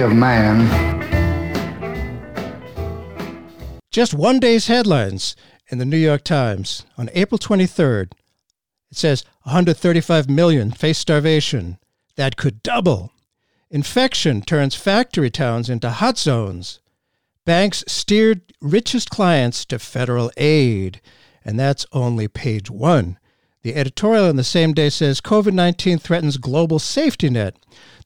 of man. Just one day's headlines in the New York Times on April 23rd. It says 135 million face starvation. That could double. Infection turns factory towns into hot zones. Banks steered richest clients to federal aid. And that's only page one. The editorial on the same day says COVID 19 threatens global safety net.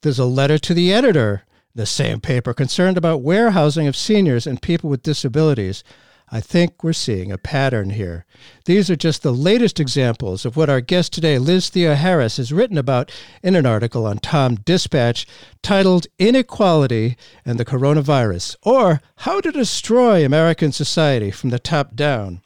There's a letter to the editor the same paper concerned about warehousing of seniors and people with disabilities. I think we're seeing a pattern here. These are just the latest examples of what our guest today, Liz Theoharis, has written about in an article on TomDispatch titled Inequality and the Coronavirus, or How to Destroy American Society from the Top Down.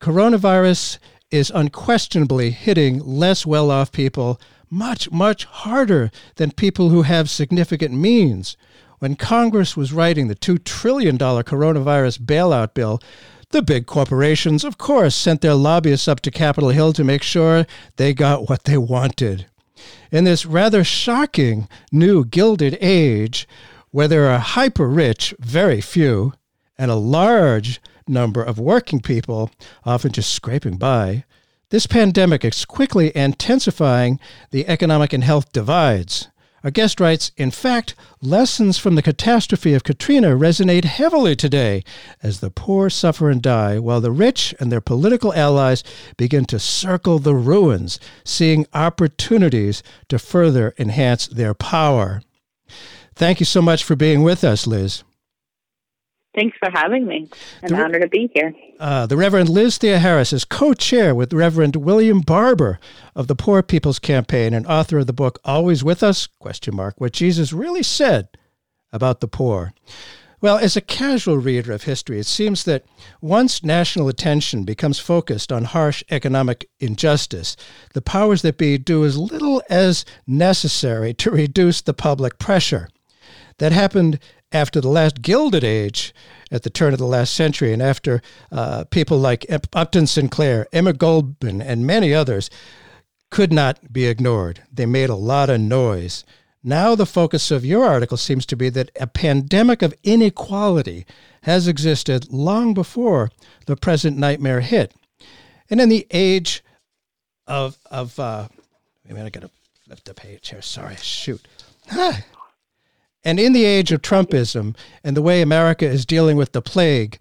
Coronavirus is unquestionably hitting less well off people much, much harder than people who have significant means. When Congress was writing the $2 trillion coronavirus bailout bill, the big corporations, of course, sent their lobbyists up to Capitol Hill to make sure they got what they wanted. In this rather shocking new Gilded Age, where there are hyper rich, very few, and a large number of working people, often just scraping by, this pandemic is quickly intensifying the economic and health divides. Our guest writes In fact, lessons from the catastrophe of Katrina resonate heavily today as the poor suffer and die, while the rich and their political allies begin to circle the ruins, seeing opportunities to further enhance their power. Thank you so much for being with us, Liz. Thanks for having me. An honor to be here. Uh, the Reverend Liz Theoharis is co-chair with Reverend William Barber of the Poor People's Campaign and author of the book "Always with Us?" Question mark What Jesus really said about the poor. Well, as a casual reader of history, it seems that once national attention becomes focused on harsh economic injustice, the powers that be do as little as necessary to reduce the public pressure. That happened after the last Gilded Age at the turn of the last century, and after uh, people like Upton Sinclair, Emma Goldman, and many others could not be ignored. They made a lot of noise. Now, the focus of your article seems to be that a pandemic of inequality has existed long before the present nightmare hit. And in the age of, of uh, wait a minute, I gotta flip the page here. Sorry, shoot. Ah, and in the age of Trumpism and the way America is dealing with the plague,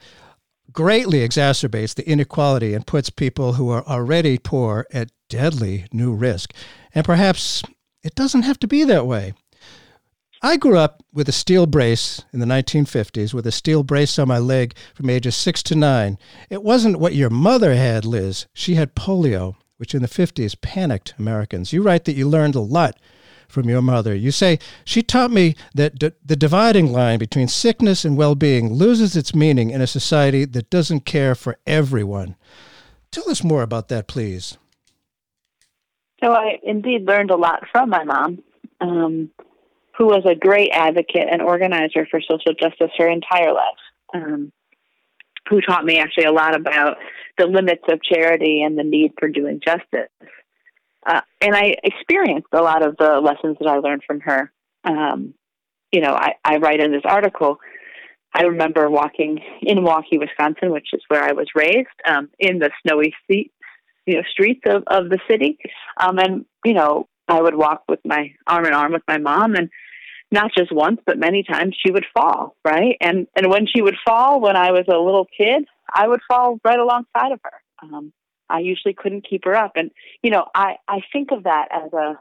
greatly exacerbates the inequality and puts people who are already poor at deadly new risk. And perhaps it doesn't have to be that way. I grew up with a steel brace in the 1950s, with a steel brace on my leg from ages six to nine. It wasn't what your mother had, Liz. She had polio, which in the 50s panicked Americans. You write that you learned a lot from your mother. You say, She taught me that d- the dividing line between sickness and well being loses its meaning in a society that doesn't care for everyone. Tell us more about that, please. So, I indeed learned a lot from my mom, um, who was a great advocate and organizer for social justice her entire life, um, who taught me actually a lot about the limits of charity and the need for doing justice. Uh, and I experienced a lot of the lessons that I learned from her. Um, you know, I, I write in this article. I remember walking in Milwaukee, Wisconsin, which is where I was raised, um, in the snowy seat, you know, streets of, of the city. Um, and, you know, I would walk with my arm in arm with my mom and not just once, but many times she would fall, right? And and when she would fall when I was a little kid, I would fall right alongside of her. Um, I usually couldn't keep her up. And, you know, I, I think of that as a,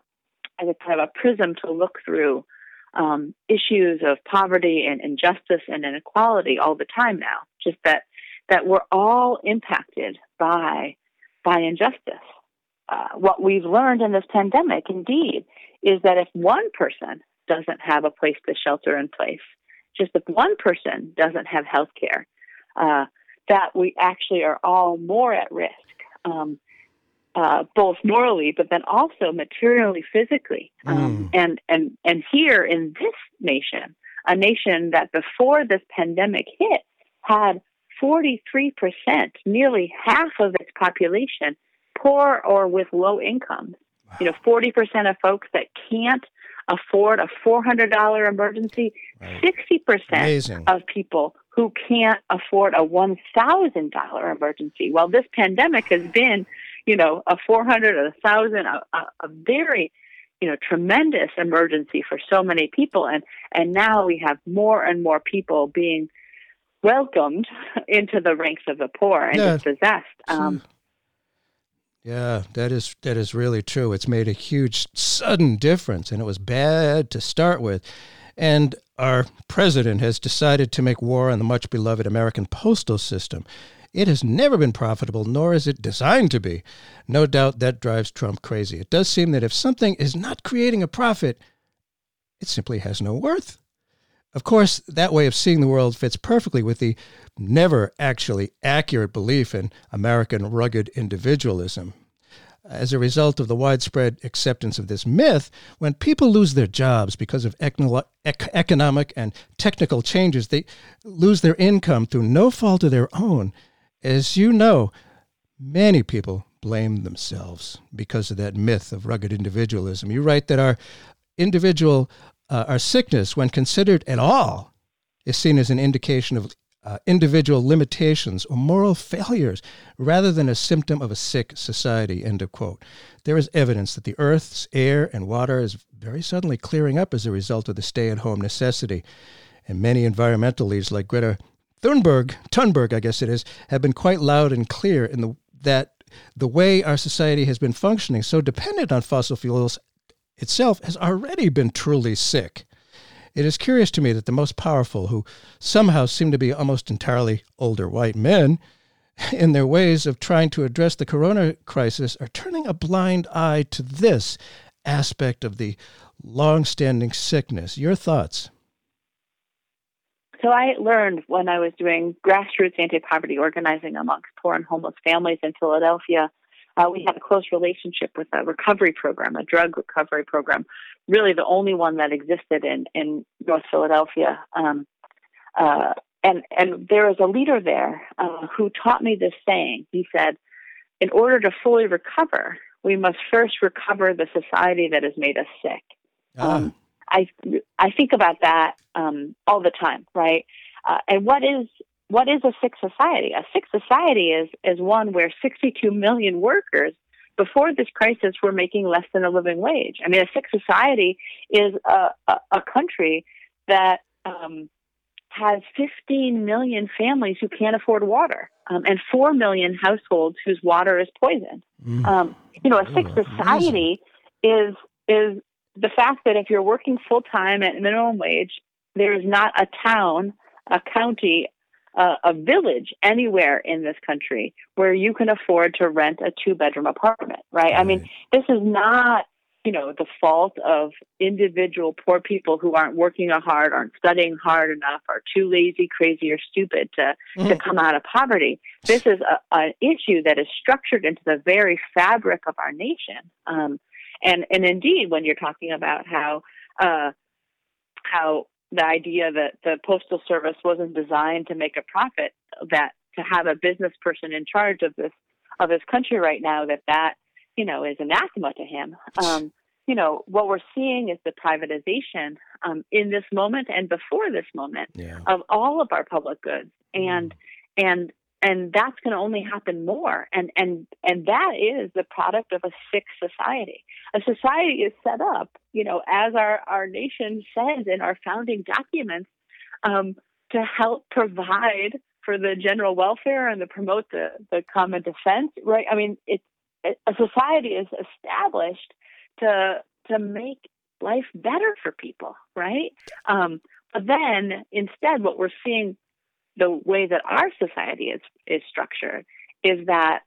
as a kind of a prism to look through um, issues of poverty and injustice and inequality all the time now. Just that that we're all impacted by by injustice. Uh, what we've learned in this pandemic, indeed, is that if one person doesn't have a place to shelter in place, just if one person doesn't have health care, uh, that we actually are all more at risk, um, uh, both morally, but then also materially, physically. Um, Mm. and, and, and here in this nation, a nation that before this pandemic hit had 43%, nearly half of its population, poor or with low incomes. You know, 40% of folks that can't afford a $400 emergency, Right. 60% Amazing. of people who can't afford a $1,000 emergency. Well, this pandemic has been, you know, a 400, a 1,000, a, a, a very, you know, tremendous emergency for so many people. And, and now we have more and more people being welcomed into the ranks of the poor and Yeah. dispossessed. Um, Yeah, that is that is really true. It's made a huge sudden difference and it was bad to start with. And our president has decided to make war on the much beloved American postal system. It has never been profitable, nor is it designed to be. No doubt that drives Trump crazy. It does seem that if something is not creating a profit, it simply has no worth. Of course, that way of seeing the world fits perfectly with the never actually accurate belief in American rugged individualism. As a result of the widespread acceptance of this myth, when people lose their jobs because of economic and technical changes, they lose their income through no fault of their own. As you know, many people blame themselves because of that myth of rugged individualism. You write that our individual, uh, our sickness, when considered at all, is seen as an indication of uh, individual limitations or moral failures rather than a symptom of a sick society. End of quote. There is evidence that the earth's air and water is very suddenly clearing up as a result of the stay at home necessity. And many environmental leaders like Greta Thunberg, Thunberg, I guess it is, have been quite loud and clear in the that the way our society has been functioning, so dependent on fossil fuels itself, has already been truly sick. It is curious to me that the most powerful, who somehow seem to be almost entirely older white men, in their ways of trying to address the corona crisis, are turning a blind eye to this aspect of the long-standing sickness. Your thoughts? So I learned when I was doing grassroots anti-poverty organizing amongst poor and homeless families in Philadelphia. Uh, we had a close relationship with a recovery program, a drug recovery program, really the only one that existed in, in North Philadelphia. Um, uh, and, and there was a leader there uh, who taught me this saying. He said, in order to fully recover, we must first recover the society that has made us sick. Ah, Um, I I think about that um, all the time, right? Uh, and what is what is a sick society? A sick society is is one where 62 million workers before this crisis were making less than a living wage. I mean, a sick society is a a, a country that um, has 15 million families who can't afford water, um, and 4 million households whose water is poisoned. mm, Um, you know, a sick Oh, society is is the fact that if you're working full time at minimum wage, there is not a town, a county, uh, a village anywhere in this country where you can afford to rent a two bedroom apartment, right? I mean, this is not you know the fault of individual poor people who aren't working hard, aren't studying hard enough, are too lazy, crazy, or stupid to to Mm. come out of poverty. This is a, an issue that is structured into the very fabric of our nation. Um, and and indeed, when you're talking about how uh, how the idea that the postal service wasn't designed to make a profit, that to have a business person in charge of this of this country right now, that that you know is anathema to him. Um, you know what we're seeing is the privatization um, in this moment and before this moment yeah. of all of our public goods and and and that's going to only happen more. And and and that is the product of a sick society. A society is set up you know as our our nation says in our founding documents um, to help provide for the general welfare and to promote the the common defense right? I mean it's a society is established to to make life better for people, right? Um, but then instead, what we're seeing, the way that our society is is structured, is that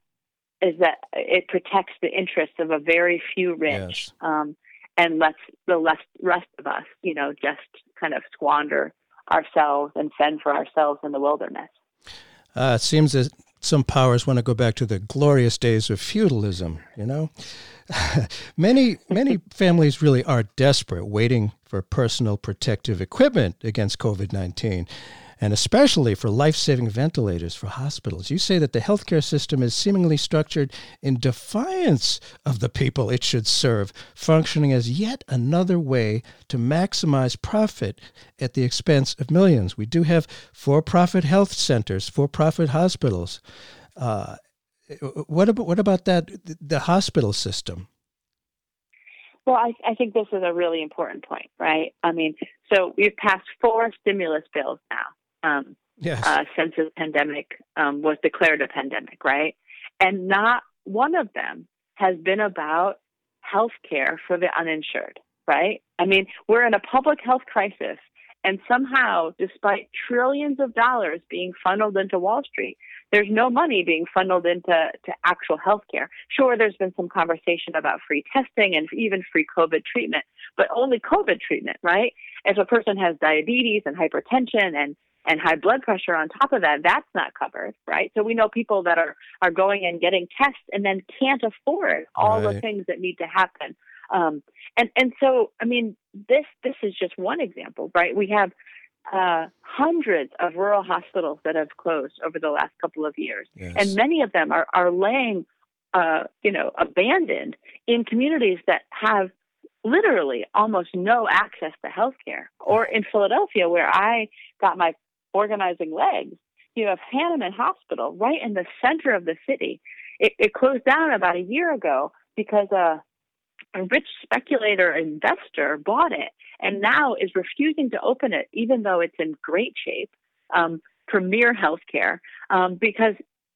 is that it protects the interests of a very few rich, Yes. um, and lets the less, rest of us, you know, just kind of squander ourselves and fend for ourselves in the wilderness. Uh, it seems that some powers want to go back to the glorious days of feudalism. You know, many many families really are desperate, waiting for personal protective equipment against COVID nineteen, and especially for life saving ventilators for hospitals. You say that the healthcare system is seemingly structured in defiance of the people it should serve, functioning as yet another way to maximize profit at the expense of millions. We do have for profit health centers, for profit hospitals. Uh, what about what about that the hospital system? Well, I, I think this is a really important point, right? I mean, so we've passed four stimulus bills now um, Yes. uh, since the pandemic um, was declared a pandemic, right? And not one of them has been about health care for the uninsured, right? I mean, we're in a public health crisis, and somehow, despite trillions of dollars being funneled into Wall Street, there's no money being funneled into to actual health care. Sure, there's been some conversation about free testing and even free COVID treatment, but only COVID treatment, right? If a person has diabetes and hypertension and and high blood pressure on top of that, that's not covered, right? So we know people that are are going and getting tests and then can't afford all the things that need to happen. Um, and and so I mean, this this is just one example, right? We have uh, hundreds of rural hospitals that have closed over the last couple of years, Yes. and many of them are are laying, uh, you know, abandoned in communities that have literally almost no access to health care. Or in Philadelphia, where I got my organizing legs, you have Hahnemann Hospital right in the center of the city. It, it closed down about a year ago because uh, a rich speculator investor bought it and now is refusing to open it, even though it's in great shape, um, premier healthcare, um, because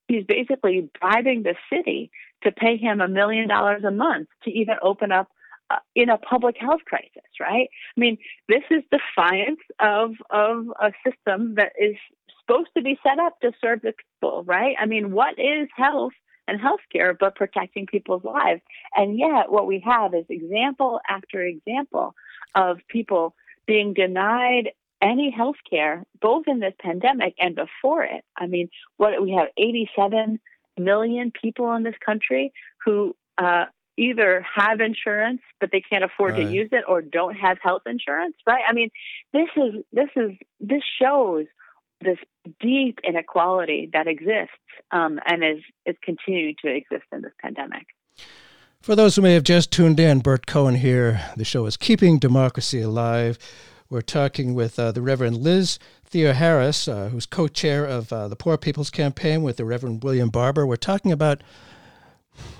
he's basically bribing the city to pay him a million dollars a month to even open up uh, in a public health crisis, right? I mean, this is defiance of of a system that is supposed to be set up to serve the people, right? I mean, what is health and healthcare but protecting people's lives? And yet, what we have is example after example of people being denied any health care, both in this pandemic and before it. I mean, what we have 87 million people in this country who uh, either have insurance but they can't afford Right. to use it or don't have health insurance, right? I mean, this is this is this shows this deep inequality that exists um, and is is continuing to exist in this pandemic. For those who may have just tuned in, Burt Cohen here. The show is Keeping Democracy Alive. We're talking with uh, the Reverend Liz Theoharis, uh, who's co chair of uh, the Poor People's Campaign with the Reverend William Barber. We're talking about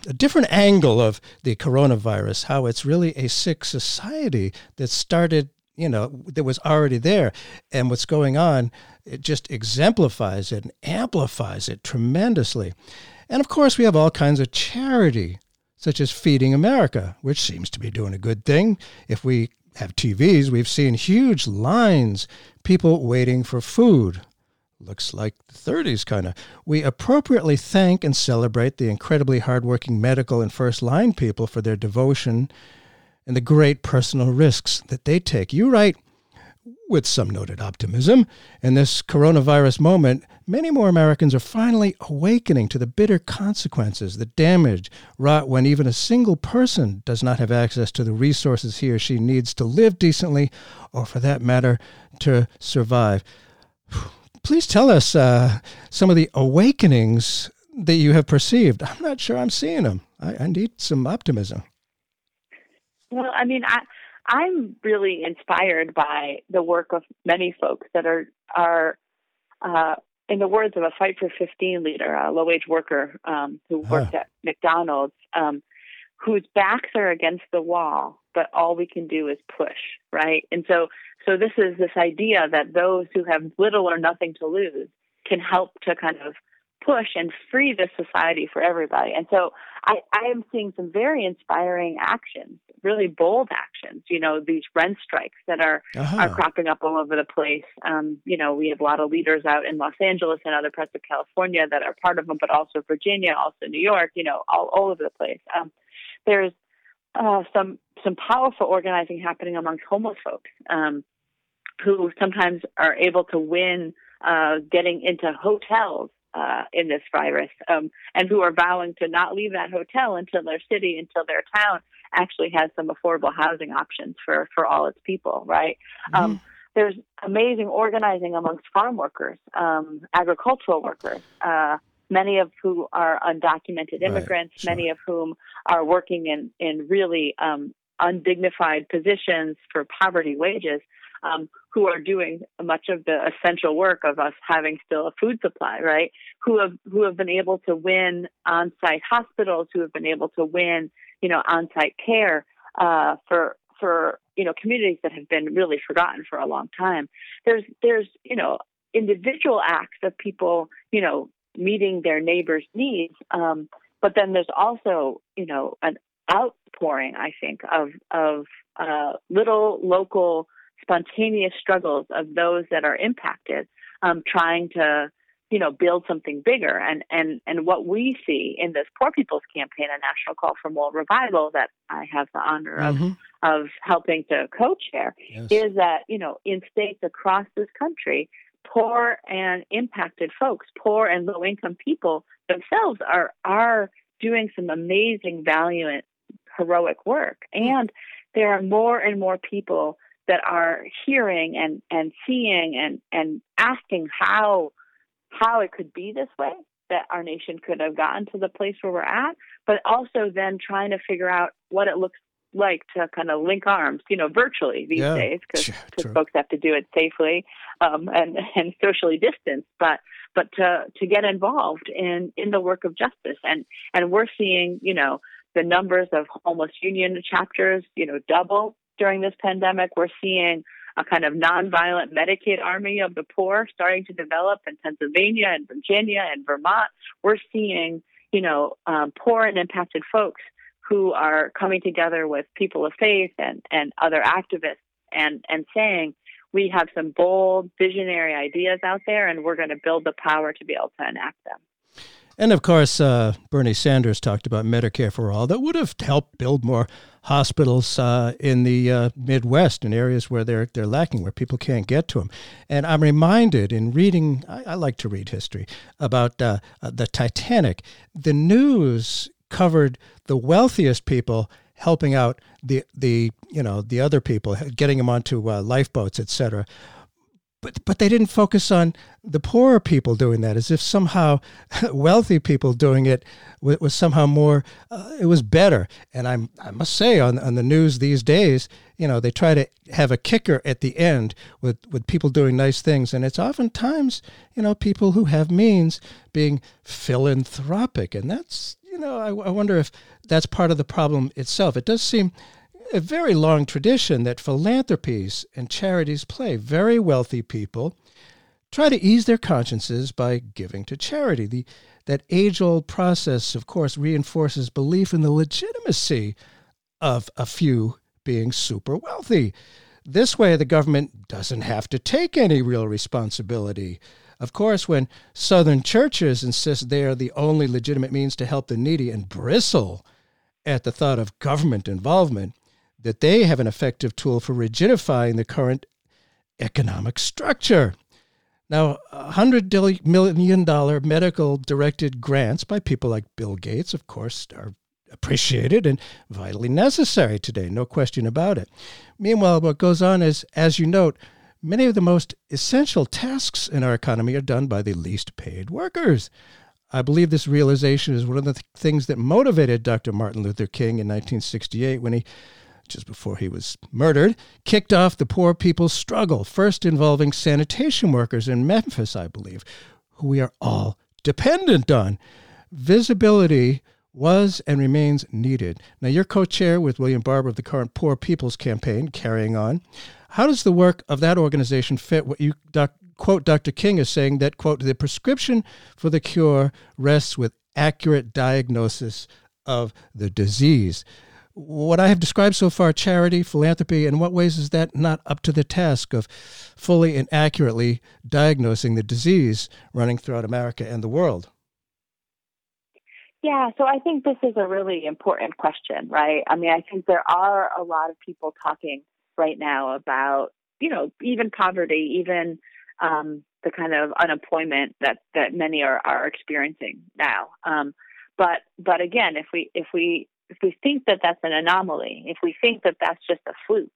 a different angle of the coronavirus, how it's really a sick society that started, you know, that was already there. And what's going on, it just exemplifies it and amplifies it tremendously. And of course, we have all kinds of charity, such as Feeding America, which seems to be doing a good thing. If we have TVs, we've seen huge lines, people waiting for food looks like the 30s kind of. We appropriately thank and celebrate the incredibly hardworking medical and first line people for their devotion and the great personal risks that they take. You write, with some noted optimism, in this coronavirus moment, many more Americans are finally awakening to the bitter consequences, the damage wrought when even a single person does not have access to the resources he or she needs to live decently, or for that matter, to survive. Please tell us uh, some of the awakenings that you have perceived. I'm not sure I'm seeing them. I, I need some optimism. Well, I mean, I I'm really inspired by the work of many folks that are are, uh, in the words of a Fight for 15 leader, a low wage worker um, who worked at McDonald's, um, whose backs are against the wall, but all we can do is push, right? And so, so this is this idea that those who have little or nothing to lose can help to kind of push and free this society for everybody. And so I, I am seeing some very inspiring actions really bold actions. You know, these rent strikes that are Uh-huh. are cropping up all over the place. Um, you know, we have a lot of leaders out in Los Angeles and other parts of California that are part of them, but also Virginia, also New York. You know, all, all over the place. Um, there's uh, some some powerful organizing happening amongst homeless folks um, who sometimes are able to win uh, getting into hotels uh, in this virus, um, and who are vowing to not leave that hotel until their city, until their town actually has some affordable housing options for for all its people. Right. Um, there's amazing organizing amongst farm workers, um, agricultural workers, uh, many of who are undocumented immigrants, many of whom are working in, in really um, undignified positions for poverty wages, um, who are doing much of the essential work of us having still a food supply, right? Who have who have been able to win on-site hospitals, who have been able to win, you know, on-site care uh, for for you know communities that have been really forgotten for a long time. There's there's you know individual acts of people you know meeting their neighbors' needs, um, but then there's also you know an outpouring I think of of uh, little local spontaneous struggles of those that are impacted, um, trying to you know build something bigger and and and what we see in this poor people's campaign a national call for moral revival that i have the honor of Mhm. of helping to co-chair Yes. is that you know in states across this country poor and impacted folks poor and low income people themselves are are doing some amazing valiant heroic work. Hmm. And there are more and more people that are hearing and and seeing and and asking how how it could be this way that our nation could have gotten to the place where we're at but also then trying to figure out what it looks like to kind of link arms you know virtually these Yeah, days because folks have to do it safely um, and and socially distanced but but to to get involved in in the work of justice. And and we're seeing you know the numbers of homeless union chapters you know double during this pandemic. We're seeing a kind of nonviolent Medicaid army of the poor starting to develop in Pennsylvania and Virginia and Vermont. We're seeing, you know, um, poor and impacted folks who are coming together with people of faith and, and other activists and, and saying, we have some bold visionary ideas out there and we're going to build the power to be able to enact them. And of course, uh, Bernie Sanders talked about Medicare for all. That would have helped build more hospitals uh, in the uh, Midwest, in areas where they're they're lacking, where people can't get to them. And I'm reminded in reading, I, I like to read history about uh, uh, the Titanic. The news covered the wealthiest people helping out the the you know the other people, getting them onto uh, lifeboats, etc but but they didn't focus on the poorer people doing that as if somehow wealthy people doing it was, somehow more uh, it was better. And i'm i must say on on the news these days you know they try to have a kicker at the end with with people doing nice things. And it's oftentimes you know people who have means being philanthropic. And that's you know I, I wonder if that's part of the problem itself it does seem a very long tradition that philanthropies and charities play. Very wealthy people try to ease their consciences by giving to charity. The, that age old process, of course, reinforces belief in the legitimacy of a few being super wealthy. This way, the government doesn't have to take any real responsibility. Of course, when Southern churches insist they are the only legitimate means to help the needy and bristle at the thought of government involvement, that they have an effective tool for rigidifying the current economic structure. Now, $100 million medical directed grants by people like Bill Gates, of course, are appreciated and vitally necessary today, no question about it. Meanwhile, what goes on is, as you note, many of the most essential tasks in our economy are done by the least paid workers. I believe this realization is one of the th- things that motivated Dr. Martin Luther King in 1968 when he just before he was murdered, kicked off the poor people's struggle, first involving sanitation workers in Memphis, I believe, who we are all dependent on. Visibility was and remains needed. Now, you're co chair with William Barber of the current Poor People's Campaign, carrying on. How does the work of that organization fit what you doc, quote Dr. King as saying that, quote, the prescription for the cure rests with accurate diagnosis of the disease? what I have described so far, charity, philanthropy, in what ways is that not up to the task of fully and accurately diagnosing the disease running throughout America and the world? Yeah, so I think this is a really important question, right? I mean, I think there are a lot of people talking right now about, you know, even poverty, even um, the kind of unemployment that that many are are experiencing now. Um, but but again, if we if we if we think that that's an anomaly, if we think that that's just a fluke,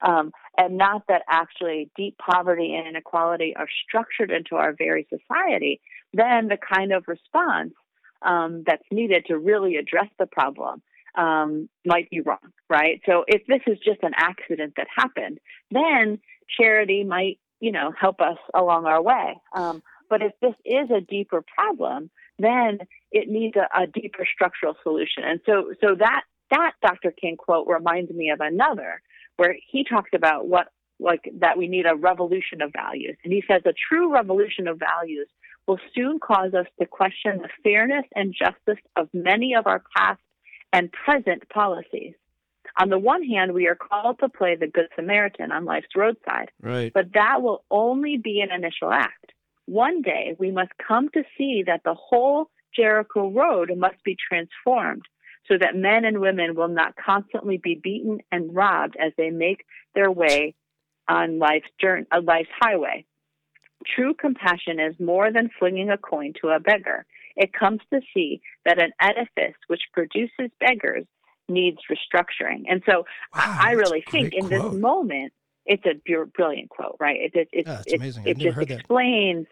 um, and not that actually deep poverty and inequality are structured into our very society, then the kind of response um, that's needed to really address the problem um, might be wrong, right? So if this is just an accident that happened, then charity might, you know, help us along our way. Um, but if this is a deeper problem, then it needs a, a deeper structural solution. And so, so that that Dr. King quote reminds me of another where he talks about what like that we need a revolution of values. And he says a true revolution of values will soon cause us to question the fairness and justice of many of our past and present policies. On the one hand, we are called to play the Good Samaritan on life's roadside. Right. But that will only be an initial act. One day, we must come to see that the whole Jericho Road must be transformed so that men and women will not constantly be beaten and robbed as they make their way on life's journey, life's highway. True compassion is more than flinging a coin to a beggar. It comes to see that an edifice which produces beggars needs restructuring. And so wow, I really think in quote. this moment, it's a brilliant quote, right? It, it, it, Yeah, it's it, amazing. it just explains.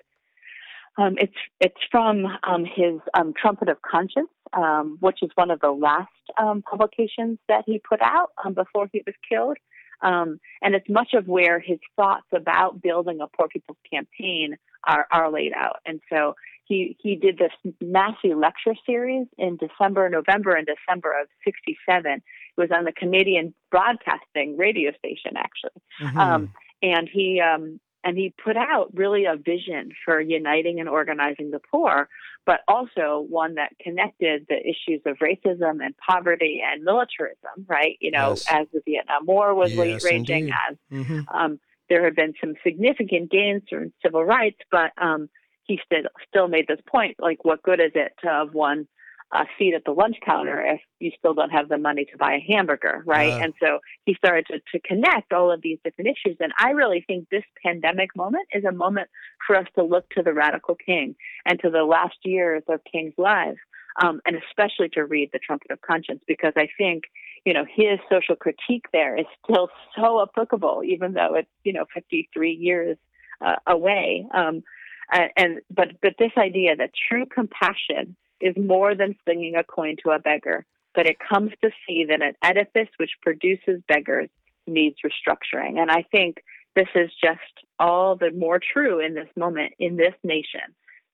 Um, it's it's from um, his um, Trumpet of Conscience, um, which is one of the last um, publications that he put out um, before he was killed. Um, and it's much of where his thoughts about building a Poor People's Campaign are, are laid out. And so he, he did this massive lecture series in December, November, and December of 67. It was on the Canadian Broadcasting radio station, actually. Mhm. Um, and he um, and he put out really a vision for uniting and organizing the poor, but also one that connected the issues of racism and poverty and militarism. Right, you know, Yes. as the Vietnam War was wa- Yes, raging, indeed. as Mhm. um, there had been some significant gains in civil rights, but um, he still still made this point: like, what good is it to have one uh, seat at the lunch counter if you still don't have the money to buy a hamburger, right? Uh. and so he started to, to connect all of these different issues. And I really think this pandemic moment is a moment for us to look to the radical king and to the last years of King's lives, um, and especially to read the Trumpet of Conscience, because I think you know his social critique there is still so applicable, even though it's you know 53 years uh, away. Um, and, and but but this idea that true compassion is more than slinging a coin to a beggar, but it comes to see that an edifice which produces beggars needs restructuring. And I think this is just all the more true in this moment in this nation,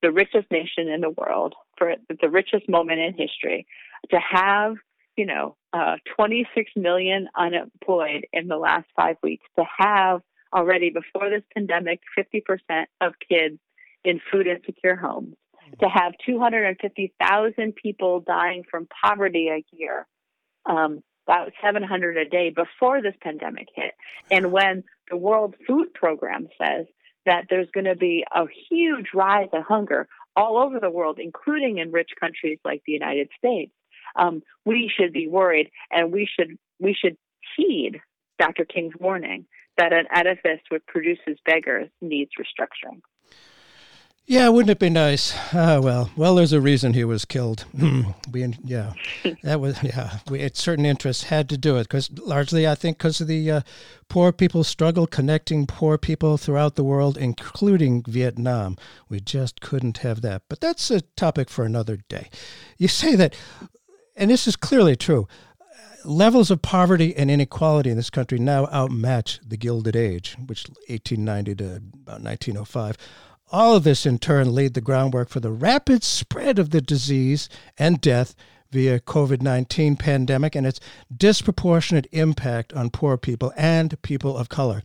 the richest nation in the world, for the richest moment in history, to have you know uh, 26 million unemployed in the last five weeks, to have already before this pandemic 50% of kids in food insecure homes to have 250,000 people dying from poverty a year, um, about 700 a day before this pandemic hit. And when the World Food Program says that there's going to be a huge rise of hunger all over the world, including in rich countries like the United States, um, we should be worried, and we should we should heed Dr. King's warning that an edifice which produces beggars needs restructuring. Yeah, wouldn't it be nice? Ah, well, well, there's a reason he was killed. we, yeah, that was yeah. We, it certain interests had to do it because largely, I think, because of the uh, poor people struggle connecting poor people throughout the world, including Vietnam. We just couldn't have that. But that's a topic for another day. You say that, and this is clearly true. Levels of poverty and inequality in this country now outmatch the Gilded Age, which 1890 to about 1905. All of this, in turn, laid the groundwork for the rapid spread of the disease and death via COVID-19 pandemic and its disproportionate impact on poor people and people of color.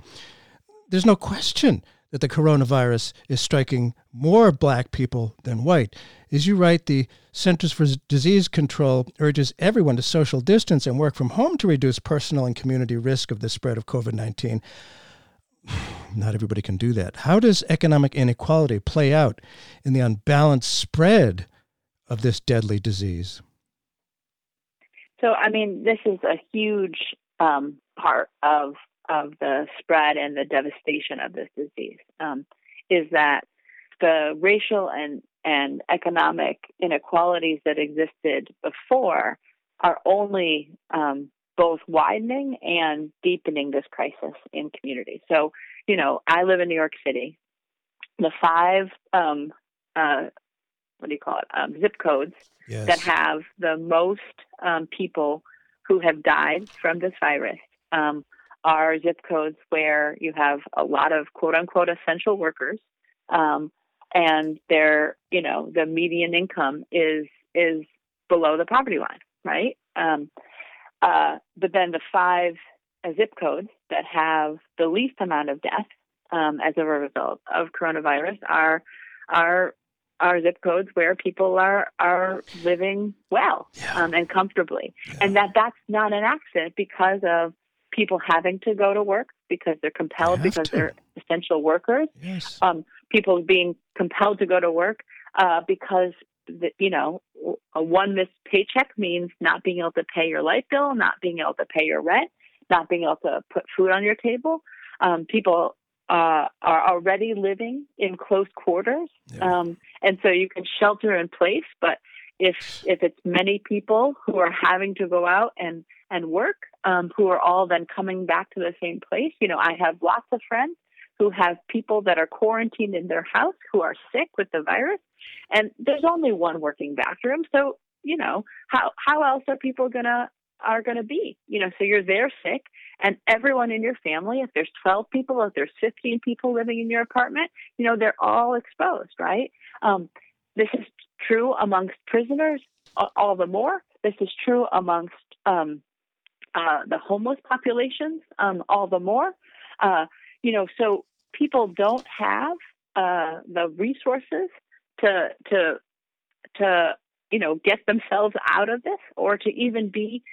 There's no question that the coronavirus is striking more black people than white. As you write, the Centers for Disease Control urges everyone to social distance and work from home to reduce personal and community risk of the spread of COVID 19. Not everybody can do that. How does economic inequality play out in the unbalanced spread of this deadly disease? So, I mean, this is a huge um, part of of the spread and the devastation of this disease um, is that the racial and, and economic inequalities that existed before are only um, both widening and deepening this crisis in communities. So, you know, I live in New York City. The five, um, uh, what do you call it, um, zip codes yes. that have the most um, people who have died from this virus um, are zip codes where you have a lot of quote unquote essential workers, um, and their you know the median income is is below the poverty line, right? Um, uh, but then the five uh, zip codes that have the least amount of death um, as a result of coronavirus are are are zip codes where people are are living well yeah. um, and comfortably, yeah. and that that's not an accident because of people having to go to work because they're compelled because to. they're essential workers. Yes. Um, people being compelled to go to work uh, because the, you know a one missed paycheck means not being able to pay your light bill, not being able to pay your rent, not being able to put food on your table. Um, people uh, are already living in close quarters, yeah. um, and so you can shelter in place. But if if it's many people who are having to go out and and work, um, who are all then coming back to the same place. You know, I have lots of friends who have people that are quarantined in their house who are sick with the virus, and there's only one working bathroom. So, you know, how how else are people gonna are gonna be? You know, so you're there sick, and everyone in your family, if there's 12 people, if there's 15 people living in your apartment, you know, they're all exposed, right? Um, this is true amongst prisoners all the more. This is true amongst um, uh, the homeless populations um, all the more. Uh, you know, so people don't have uh, the resources to to to you know get themselves out of this or to even be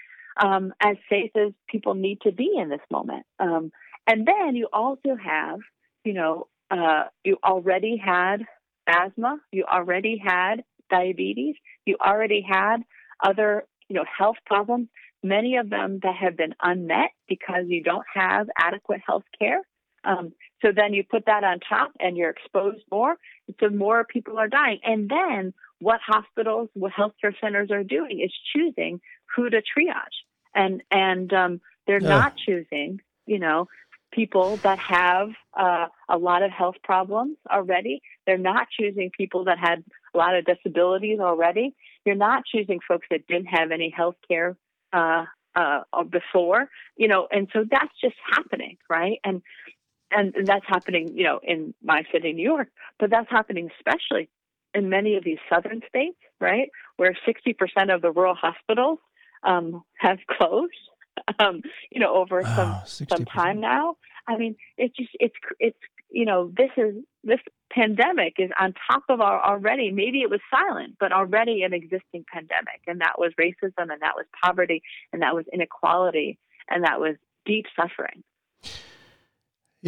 um, as safe as people need to be in this moment. Um, and then you also have, you know, uh, you already had asthma, you already had diabetes, you already had other, you know, health problems many of them that have been unmet because you don't have adequate health care. Um, so then you put that on top and you're exposed more, so more people are dying. And then what hospitals, what healthcare centers are doing is choosing who to triage. And, and um, they're not choosing, you know, people that have uh, a lot of health problems already. They're not choosing people that had a lot of disabilities already. You're not choosing folks that didn't have any health care uh, uh, before, you know, and so that's just happening, right? And and that's happening, you know, in my city, New York, but that's happening especially in many of these southern states, right, where 60% of the rural hospitals um, have closed, um, you know, over wow, some 60%. some time now. I mean, it's just it's it's you know this is this pandemic is on top of our already maybe it was silent but already an existing pandemic and that was racism and that was poverty and that was inequality and that was deep suffering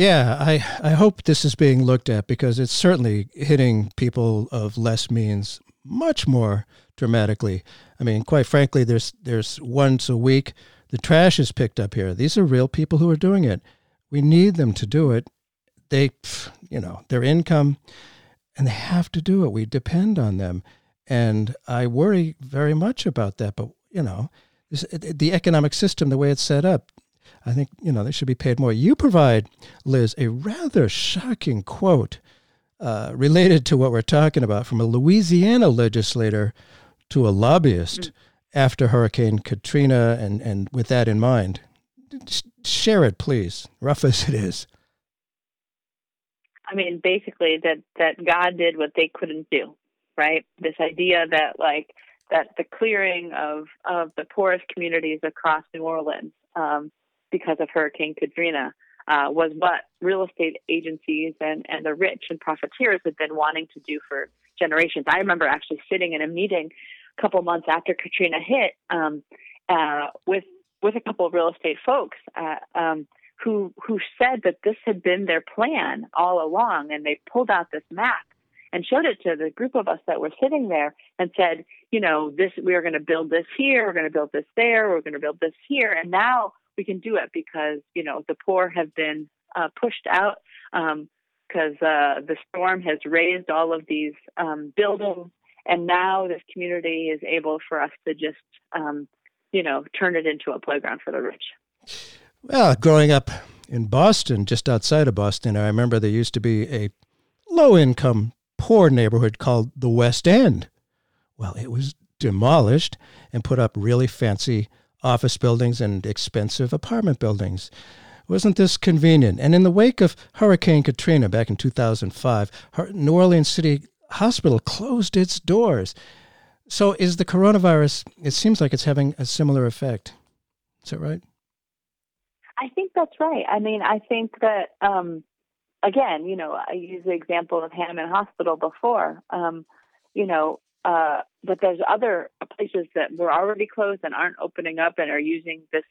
yeah i i hope this is being looked at because it's certainly hitting people of less means much more dramatically i mean quite frankly there's there's once a week the trash is picked up here these are real people who are doing it we need them to do it they, you know, their income, and they have to do it. We depend on them, and I worry very much about that. But you know, the economic system, the way it's set up, I think you know they should be paid more. You provide, Liz, a rather shocking quote uh, related to what we're talking about from a Louisiana legislator to a lobbyist mm-hmm. after Hurricane Katrina, and and with that in mind, share it, please, rough as it is. I mean, basically that that God did what they couldn't do, right? This idea that like that the clearing of of the poorest communities across New Orleans um, because of Hurricane Katrina uh, was what real estate agencies and, and the rich and profiteers had been wanting to do for generations. I remember actually sitting in a meeting a couple months after Katrina hit um, uh, with with a couple of real estate folks uh, um, who who said that this had been their plan all along, and they pulled out this map and showed it to the group of us that were sitting there and said, you know, this we are going to build this here, we're going to build this there, we're going to build this here, and now we can do it because you know the poor have been uh, pushed out because um, uh, the storm has raised all of these um, buildings, and now this community is able for us to just um, you know turn it into a playground for the rich. Well, growing up in Boston, just outside of Boston, I remember there used to be a low income poor neighborhood called the West End. Well, it was demolished and put up really fancy office buildings and expensive apartment buildings. Wasn't this convenient? And in the wake of Hurricane Katrina back in 2005, New Orleans City Hospital closed its doors. So is the coronavirus, it seems like it's having a similar effect. Is that right? I think that's right. I mean, I think that um, again, you know, I used the example of Hahnemann Hospital before. Um, you know, uh, but there's other places that were already closed and aren't opening up and are using this,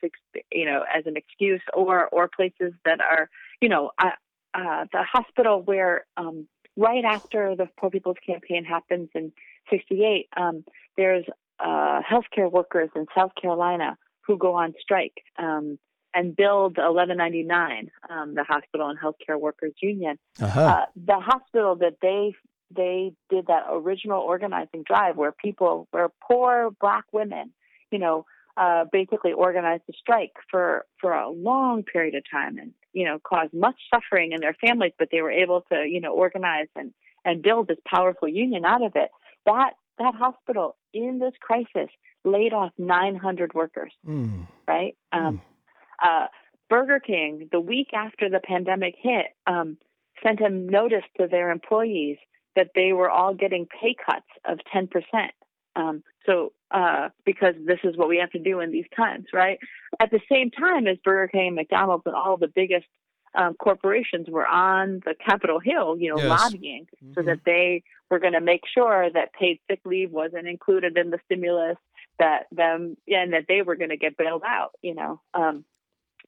you know, as an excuse, or or places that are, you know, uh, uh, the hospital where um, right after the Poor People's Campaign happens in '68, um, there's uh, healthcare workers in South Carolina who go on strike. Um, and build 1199, um, the Hospital and Healthcare Workers Union. Uh-huh. Uh, the hospital that they they did that original organizing drive where people, where poor black women, you know, uh, basically organized a strike for for a long period of time and you know caused much suffering in their families, but they were able to you know organize and and build this powerful union out of it. That that hospital in this crisis laid off 900 workers, mm. right? Um, mm. Uh, Burger King, the week after the pandemic hit, um, sent a notice to their employees that they were all getting pay cuts of 10%. Um, so, uh, because this is what we have to do in these times, right? At the same time as Burger King, and McDonald's, and all the biggest um, corporations were on the Capitol Hill, you know, yes. lobbying mm-hmm. so that they were going to make sure that paid sick leave wasn't included in the stimulus, that them, and that they were going to get bailed out, you know. Um,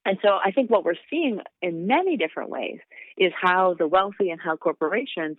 and so I think what we're seeing in many different ways is how the wealthy and how corporations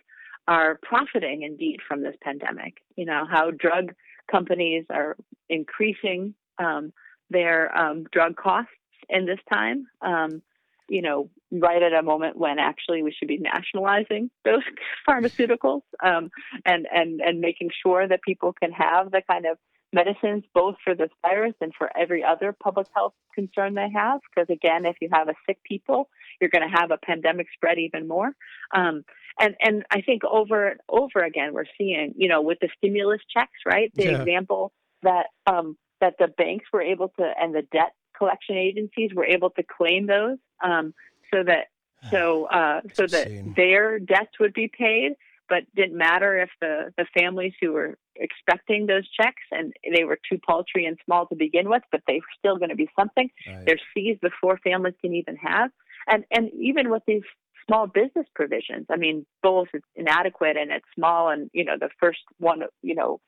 are profiting indeed from this pandemic. You know, how drug companies are increasing um, their um, drug costs in this time. Um, you know, right at a moment when actually we should be nationalizing those pharmaceuticals um, and and and making sure that people can have the kind of medicines both for this virus and for every other public health concern they have. Because again, if you have a sick people, you're going to have a pandemic spread even more. Um, and and I think over and over again we're seeing, you know, with the stimulus checks, right? The yeah. example that um, that the banks were able to and the debt collection agencies were able to claim those um, so that so uh, so that their debts would be paid but didn't matter if the, the families who were expecting those checks and they were too paltry and small to begin with, but they were still going to be something. Right. They're seized before families can even have. And and even with these small business provisions, I mean, both it's inadequate and it's small, and you know the first one, you know,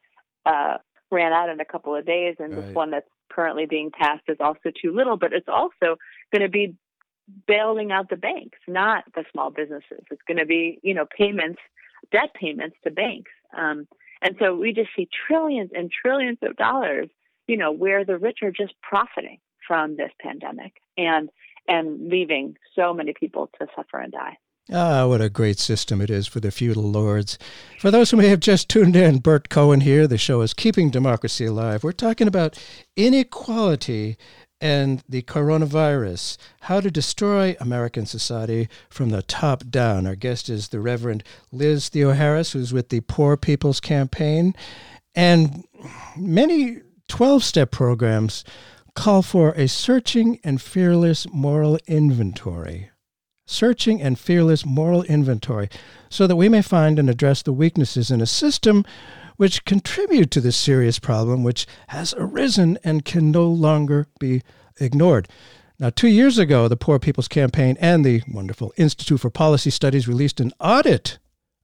uh, ran out in a couple of days, and right. this one that's currently being passed is also too little. But it's also going to be bailing out the banks, not the small businesses. It's going to be you know payments debt payments to banks. Um, and so we just see trillions and trillions of dollars, you know, where the rich are just profiting from this pandemic and and leaving so many people to suffer and die. Ah, what a great system it is for the feudal lords. For those who may have just tuned in, Burt Cohen here. The show is Keeping Democracy Alive. We're talking about inequality and the coronavirus, how to destroy American society from the top down. Our guest is the Reverend Liz Theoharis, who's with the Poor People's Campaign. And many 12 step programs call for a searching and fearless moral inventory. Searching and fearless moral inventory so that we may find and address the weaknesses in a system which contribute to this serious problem which has arisen and can no longer be ignored. Now, two years ago, the Poor People's Campaign and the wonderful Institute for Policy Studies released an audit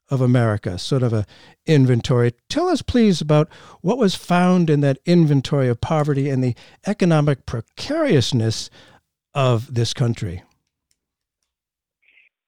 of America, sort of a inventory. Tell us, please, about what was found in that inventory of poverty and the economic precariousness of this country.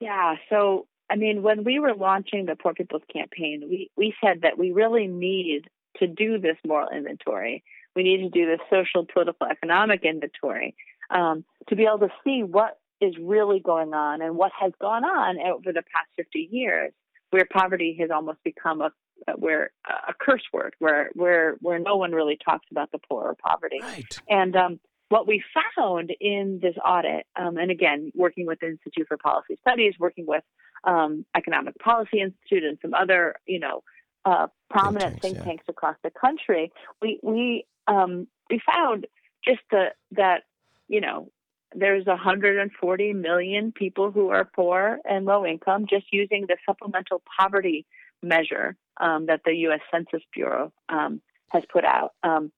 Yeah, so I mean, when we were launching the Poor People's Campaign, we, we said that we really need to do this moral inventory. We need to do this social, political, economic inventory um, to be able to see what is really going on and what has gone on over the past 50 years, where poverty has almost become a where a curse word, where where where no one really talks about the poor or poverty. Right. And um, what we found in this audit, um, and again, working with the Institute for Policy Studies, working with um, Economic Policy Institute and some other, you know, uh, prominent think tanks, think yeah. tanks across the country, we we um, we found just the, that you know there's 140 million people who are poor and low income just using the supplemental poverty measure um, that the U.S. Census Bureau um, has put out. Um,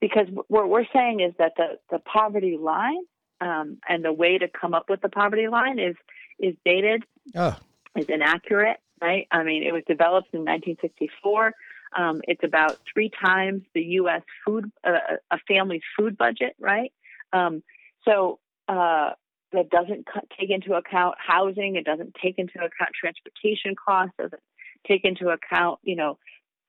because what we're saying is that the, the poverty line um, and the way to come up with the poverty line is is dated, oh. is inaccurate, right? I mean, it was developed in 1964. Um, it's about three times the U.S. food, uh, a family's food budget, right? Um, so uh, that doesn't take into account housing. It doesn't take into account transportation costs. Doesn't take into account, you know,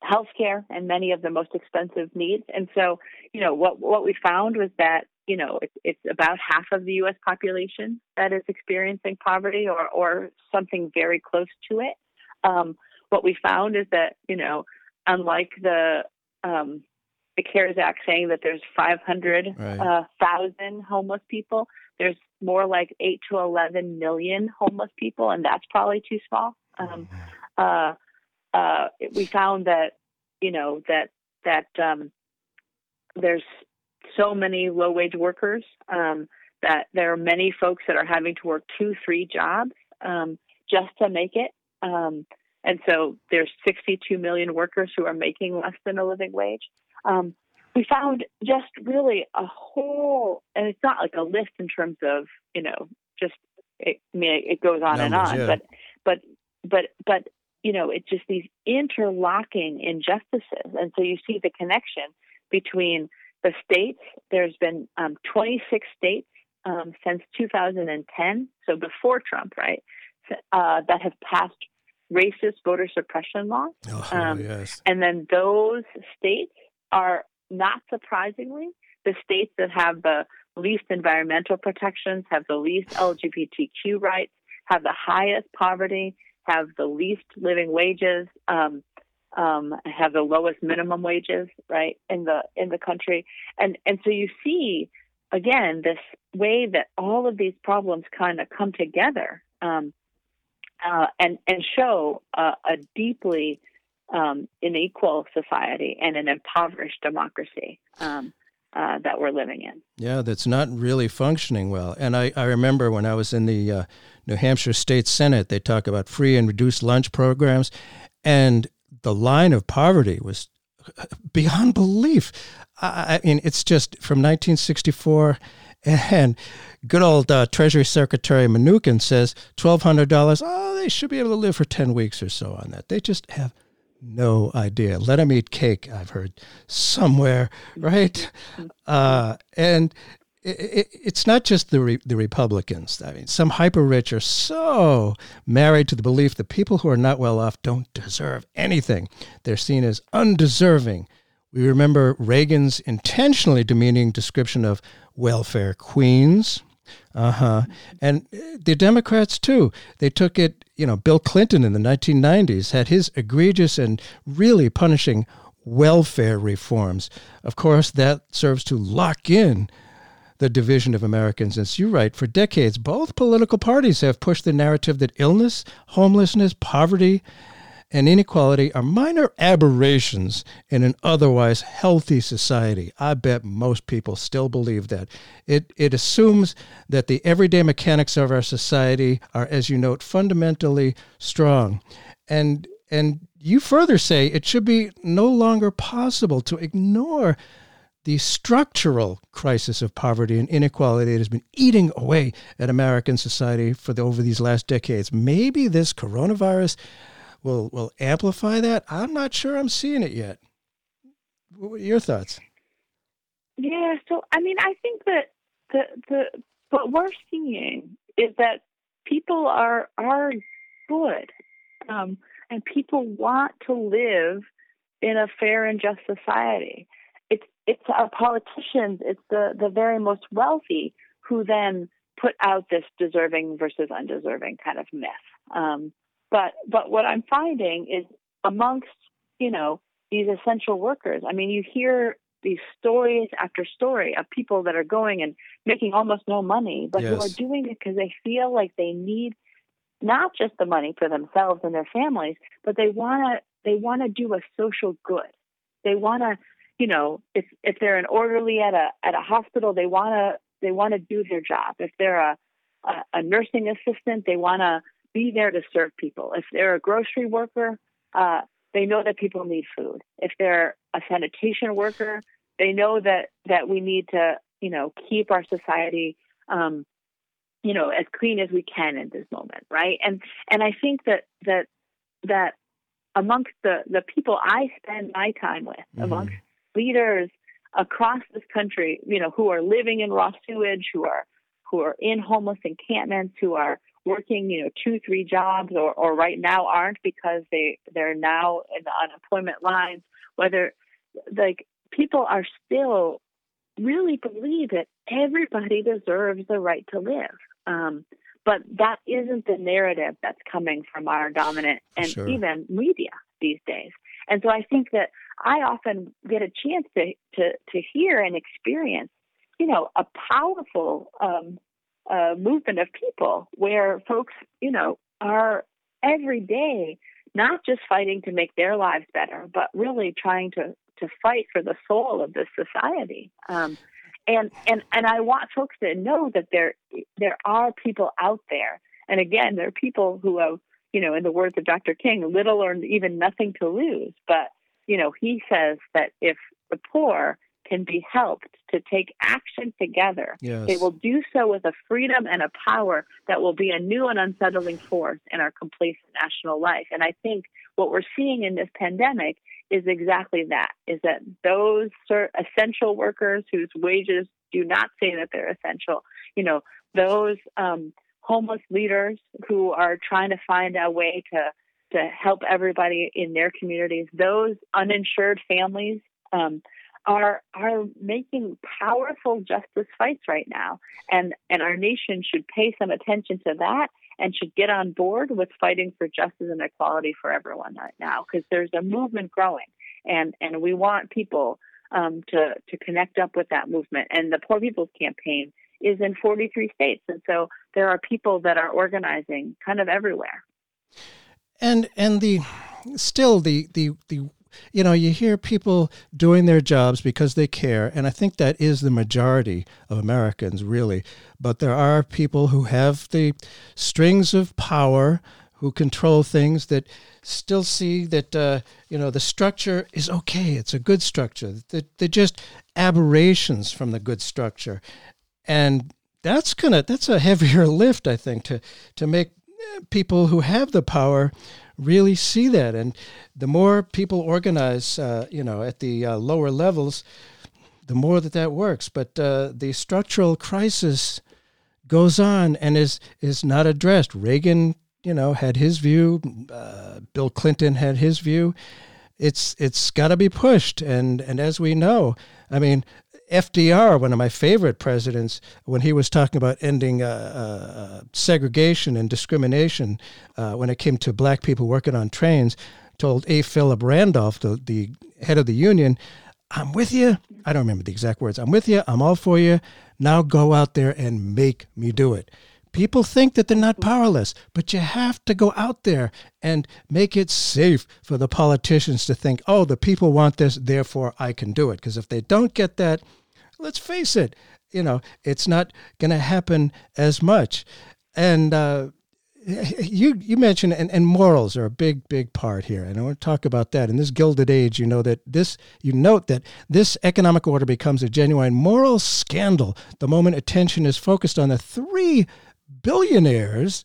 healthcare and many of the most expensive needs. And so, you know, what what we found was that you know it's, it's about half of the U.S. population that is experiencing poverty or or something very close to it. Um, what we found is that you know, unlike the um, the CARES Act saying that there's 500,000 right. uh, homeless people, there's more like 8 to 11 million homeless people, and that's probably too small. Um, uh, uh, we found that you know that that um, there's so many low wage workers um, that there are many folks that are having to work two three jobs um, just to make it um, and so there's 62 million workers who are making less than a living wage um, we found just really a whole and it's not like a list in terms of you know just it, I mean it goes on Numbers, and on yeah. but but but but you know, it's just these interlocking injustices. And so you see the connection between the states. There's been um, 26 states um, since 2010, so before Trump, right, uh, that have passed racist voter suppression laws. Oh, um, yes. And then those states are, not surprisingly, the states that have the least environmental protections, have the least LGBTQ rights, have the highest poverty, have the least living wages, um, um, have the lowest minimum wages, right in the in the country, and and so you see again this way that all of these problems kind of come together um, uh, and and show a, a deeply um, unequal society and an impoverished democracy. Um, uh, that we're living in. Yeah, that's not really functioning well. And I, I remember when I was in the uh, New Hampshire State Senate, they talk about free and reduced lunch programs, and the line of poverty was beyond belief. I, I mean, it's just from 1964. And good old uh, Treasury Secretary Mnuchin says $1,200. Oh, they should be able to live for 10 weeks or so on that. They just have no idea. Let them eat cake, I've heard somewhere, right? Uh, and it, it, it's not just the re, the Republicans. I mean, some hyper rich are so married to the belief that people who are not well off don't deserve anything. They're seen as undeserving. We remember Reagan's intentionally demeaning description of welfare queens. Uh huh. And the Democrats, too, they took it you know, Bill Clinton in the 1990s had his egregious and really punishing welfare reforms. Of course, that serves to lock in the division of Americans. As you write, for decades, both political parties have pushed the narrative that illness, homelessness, poverty, and inequality are minor aberrations in an otherwise healthy society. I bet most people still believe that. It, it assumes that the everyday mechanics of our society are, as you note, fundamentally strong. And, and you further say it should be no longer possible to ignore the structural crisis of poverty and inequality that has been eating away at American society for the, over these last decades. Maybe this coronavirus will will amplify that. I'm not sure I'm seeing it yet. What are your thoughts? Yeah, so I mean, I think that the the what we're seeing is that people are are good, um, and people want to live in a fair and just society. It's it's our politicians, it's the the very most wealthy who then put out this deserving versus undeserving kind of myth. Um, but but what I'm finding is amongst you know these essential workers. I mean, you hear these stories after story of people that are going and making almost no money, but yes. who are doing it because they feel like they need not just the money for themselves and their families, but they want to they want to do a social good. They want to, you know, if if they're an orderly at a at a hospital, they want to they want to do their job. If they're a a, a nursing assistant, they want to be there to serve people. If they're a grocery worker, uh, they know that people need food. If they're a sanitation worker, they know that that we need to, you know, keep our society, um, you know, as clean as we can in this moment, right? And and I think that that that amongst the the people I spend my time with, mm-hmm. amongst leaders across this country, you know, who are living in raw sewage, who are who are in homeless encampments, who are working, you know, two, three jobs or, or right now aren't because they, they're now in the unemployment lines, whether like people are still really believe that everybody deserves the right to live. Um, but that isn't the narrative that's coming from our dominant and sure. even media these days. And so I think that I often get a chance to, to, to hear and experience, you know, a powerful um, movement of people where folks, you know, are every day not just fighting to make their lives better, but really trying to to fight for the soul of this society. Um, and and and I want folks to know that there there are people out there, and again, there are people who have, you know, in the words of Dr. King, little or even nothing to lose. But you know, he says that if the poor can be helped to take action together. Yes. They will do so with a freedom and a power that will be a new and unsettling force in our complacent national life. And I think what we're seeing in this pandemic is exactly that is that those essential workers whose wages do not say that they're essential, you know, those um, homeless leaders who are trying to find a way to to help everybody in their communities, those uninsured families um, are are making powerful justice fights right now, and and our nation should pay some attention to that and should get on board with fighting for justice and equality for everyone right now because there's a movement growing, and and we want people um, to to connect up with that movement. And the Poor People's Campaign is in 43 states, and so there are people that are organizing kind of everywhere. And and the still the the the you know, you hear people doing their jobs because they care, and I think that is the majority of Americans, really. But there are people who have the strings of power, who control things, that still see that, uh, you know, the structure is okay. It's a good structure. They're just aberrations from the good structure. And that's gonna that's a heavier lift, I think, to to make eh, people who have the power really see that. And the more people organize, uh, you know, at the uh, lower levels, the more that that works. But uh, the structural crisis goes on and is is not addressed. Reagan, you know, had his view. Uh, Bill Clinton had his view. It's it's got to be pushed, and and as we know, I mean, FDR, one of my favorite presidents, when he was talking about ending uh, uh, segregation and discrimination uh, when it came to black people working on trains, told A. Philip Randolph, the, the head of the union, I'm with you. I don't remember the exact words. I'm with you. I'm all for you. Now go out there and make me do it. People think that they're not powerless, but you have to go out there and make it safe for the politicians to think, oh, the people want this, therefore I can do it. Because if they don't get that, let's face it, you know, it's not going to happen as much. And, uh, you you mentioned and, and morals are a big big part here and i want to talk about that. In this gilded age you know that this you note that this economic order becomes a genuine moral scandal the moment attention is focused on the three billionaires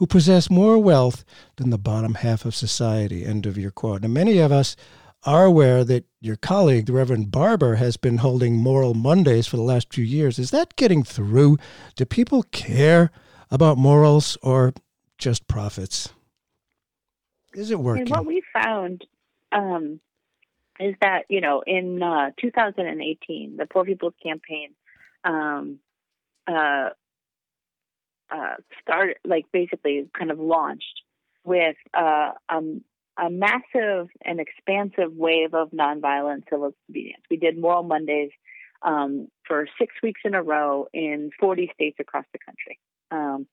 who possess more wealth than the bottom half of society. End of your quote. Now, many of us are aware that your colleague the reverend barber has been holding moral mondays for the last few years is that getting through do people care about morals or just profits? Is it working? And what we found um, is that, you know, in uh, 2018, the Poor People's Campaign um, uh, uh, started, like, basically kind of launched with uh, um, a massive and expansive wave of nonviolent civil disobedience. We did Moral Mondays um, for six weeks in a row in 40 states across the country. Um,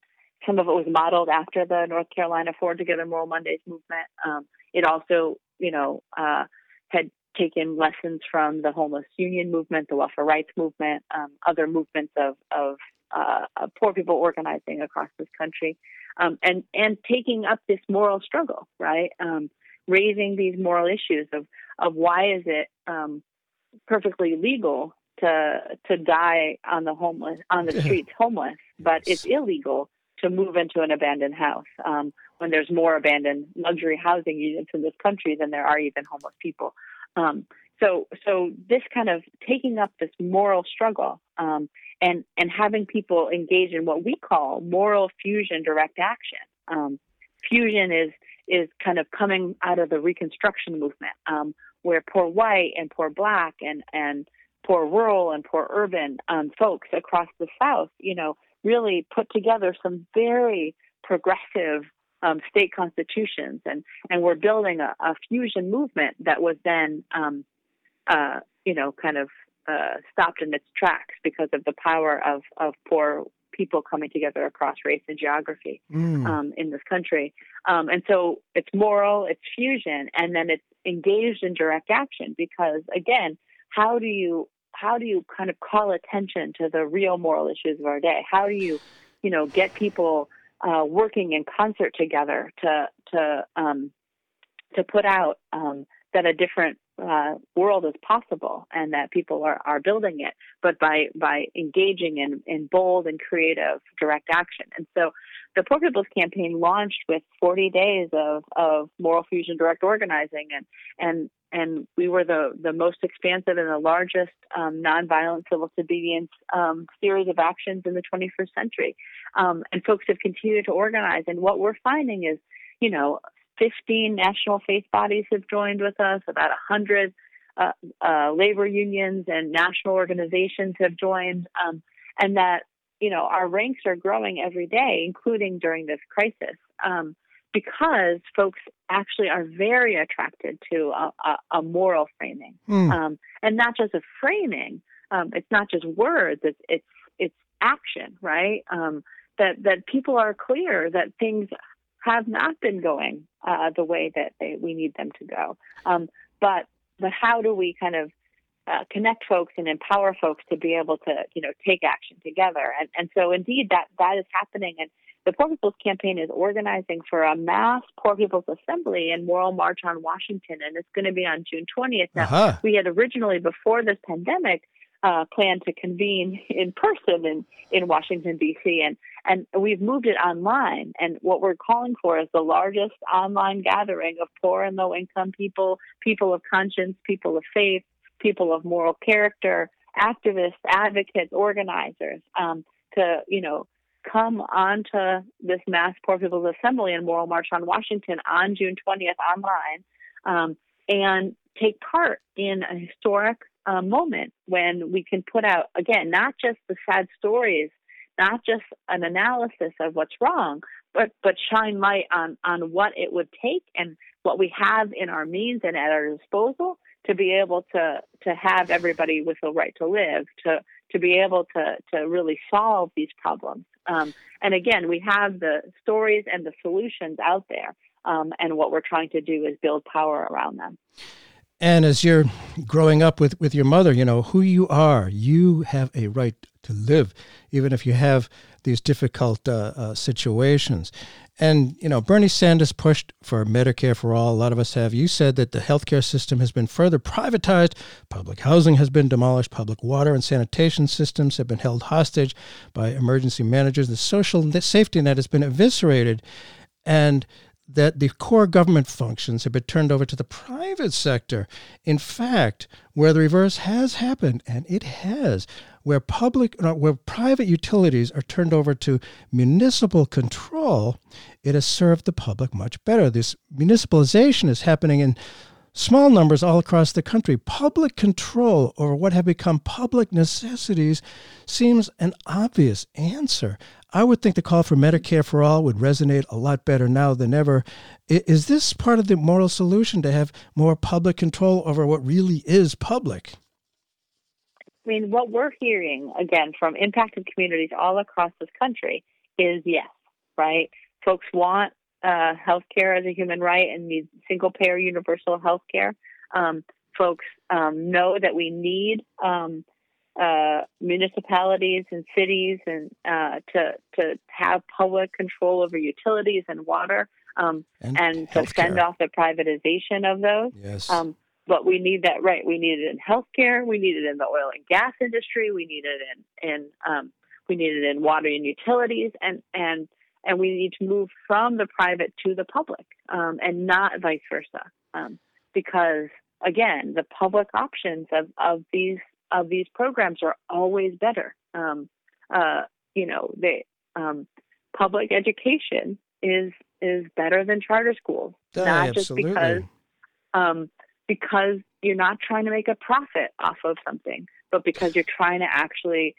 some of it was modeled after the North Carolina Forward Together Moral Mondays movement. Um, it also, you know, uh, had taken lessons from the homeless union movement, the welfare rights movement, um, other movements of, of, uh, poor people organizing across this country, um, and and taking up this moral struggle, right? Um, raising these moral issues of of why is it um, perfectly legal to to die on the homeless on the streets homeless, but it's illegal to move into an abandoned house um, when there's more abandoned luxury housing units in this country than there are even homeless people. Um, so, so this kind of taking up this moral struggle um, and and having people engage in what we call moral fusion direct action. Um, fusion is is kind of coming out of the Reconstruction movement, um, where poor white and poor black and and poor rural and poor urban um, folks across the South, you know, really put together some very progressive um, state constitutions, and and we're building a, a fusion movement that was then, um, uh, you know, kind of uh, stopped in its tracks because of the power of of poor people coming together across race and geography mm. um, in this country. Um, and so it's moral, it's fusion, and then it's engaged in direct action because again, how do you how do you kind of call attention to the real moral issues of our day? How do you, you know, get people uh, working in concert together to to um, to put out um, that a different uh, world is possible and that people are, are building it, but by by engaging in, in bold and creative direct action. And so the Poor People's Campaign launched with 40 days of, of moral fusion direct organizing and and and we were the, the most expansive and the largest um, nonviolent civil disobedience um, series of actions in the 21st century. Um, and folks have continued to organize. And what we're finding is, you know, 15 national faith bodies have joined with us, about 100 uh, uh, labor unions and national organizations have joined, um, and that, you know, our ranks are growing every day, including during this crisis. Um, because folks actually are very attracted to a, a, a moral framing, mm. um, and not just a framing. Um, it's not just words. It's it's it's action, right? Um, that that people are clear that things have not been going uh, the way that they, we need them to go. Um, but but how do we kind of uh, connect folks and empower folks to be able to you know take action together? And and so indeed that that is happening and the Poor People's Campaign is organizing for a mass Poor People's Assembly and Moral March on Washington, and it's going to be on June 20th. Now, uh-huh. we had originally, before this pandemic, uh, planned to convene in person in, in Washington, D.C., and, and we've moved it online. And what we're calling for is the largest online gathering of poor and low income people, people of conscience, people of faith, people of moral character, activists, advocates, organizers, um, to, you know, come onto this mass poor people's assembly and moral march on Washington on June 20th online um, and take part in a historic uh, moment when we can put out again not just the sad stories, not just an analysis of what's wrong, but but shine light on on what it would take and what we have in our means and at our disposal to be able to to have everybody with the right to live to to be able to to really solve these problems um, and again, we have the stories and the solutions out there. Um, and what we're trying to do is build power around them. And as you're growing up with, with your mother, you know, who you are, you have a right to live, even if you have these difficult uh, uh, situations. And, you know, Bernie Sanders pushed for Medicare for all. A lot of us have. You said that the healthcare system has been further privatized. Public housing has been demolished. Public water and sanitation systems have been held hostage by emergency managers. The social safety net has been eviscerated. And that the core government functions have been turned over to the private sector. In fact, where the reverse has happened, and it has, where public, uh, where private utilities are turned over to municipal control, it has served the public much better. This municipalization is happening in small numbers all across the country. Public control over what have become public necessities seems an obvious answer. I would think the call for Medicare for all would resonate a lot better now than ever. Is this part of the moral solution to have more public control over what really is public? I mean, what we're hearing again from impacted communities all across this country is yes, right? Folks want uh, healthcare as a human right and need single payer universal health care. Um, folks um, know that we need um, uh, municipalities and cities and uh, to to have public control over utilities and water um, and, and to fend off the privatization of those. Yes. Um, but we need that right. We need it in healthcare. We need it in the oil and gas industry. We need it in in um, we need it in water and utilities, and and and we need to move from the private to the public, um, and not vice versa, um, because again, the public options of of these of these programs are always better. Um, uh, you know, they um, public education is is better than charter schools, Oh, not just because um, because you're not trying to make a profit off of something, but because you're trying to actually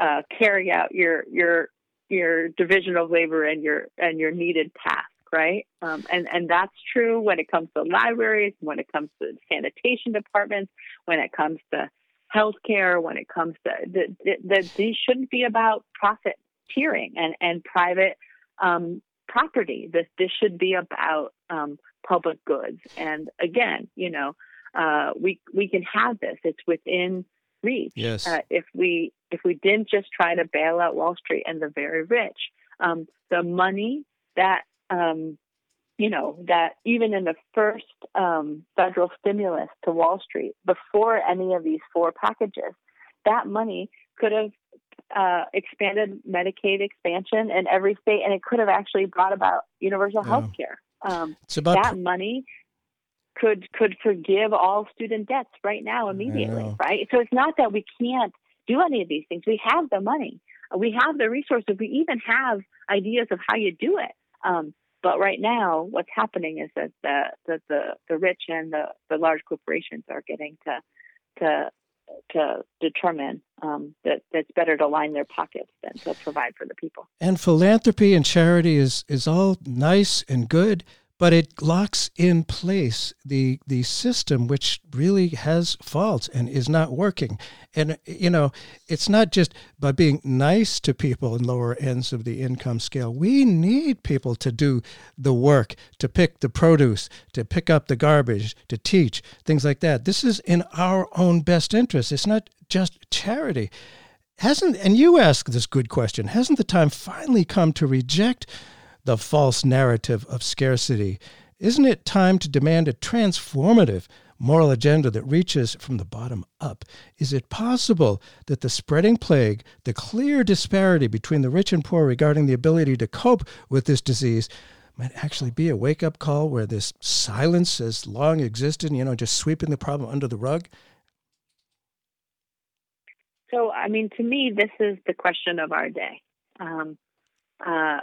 uh, carry out your your your division of labor and your and your needed task, right? Um, and and that's true when it comes to libraries, when it comes to sanitation departments, when it comes to healthcare, when it comes to that the, the, these shouldn't be about profit tiering and and private um, property. This this should be about um, public goods. And again, you know, uh, we we can have this. It's within reach. Yes. Uh, if we if we didn't just try to bail out Wall Street and the very rich, um, the money that um, you know that even in the first um, federal stimulus to Wall Street, before any of these four packages, that money could have uh, expanded Medicaid expansion in every state, and it could have actually brought about universal Yeah. health care. Um, about that money could could forgive all student debts right now immediately, know. right? So it's not that we can't do any of these things. We have the money, we have the resources, we even have ideas of how you do it. Um, but right now, what's happening is that the that the, the rich and the, the large corporations are getting to to to determine um, that it's better to line their pockets than to provide for the people. And philanthropy and charity is is all nice and good, but it locks in place the the system which really has faults and is not working. And you know, it's not just by being nice to people in lower ends of the income scale. We need people to do the work, to pick the produce, to pick up the garbage, to teach, things like that. This is in our own best interest. It's not just charity hasn't and you ask this good question hasn't the time finally come to reject the false narrative of scarcity. Isn't it time to demand a transformative moral agenda that reaches from the bottom up? Is it possible that the spreading plague the clear disparity between the rich and poor regarding the ability to cope with this disease might actually be a wake-up call where this silence has long existed you know just sweeping the problem under the rug? So, I mean, to me, this is the question of our day. Um, uh,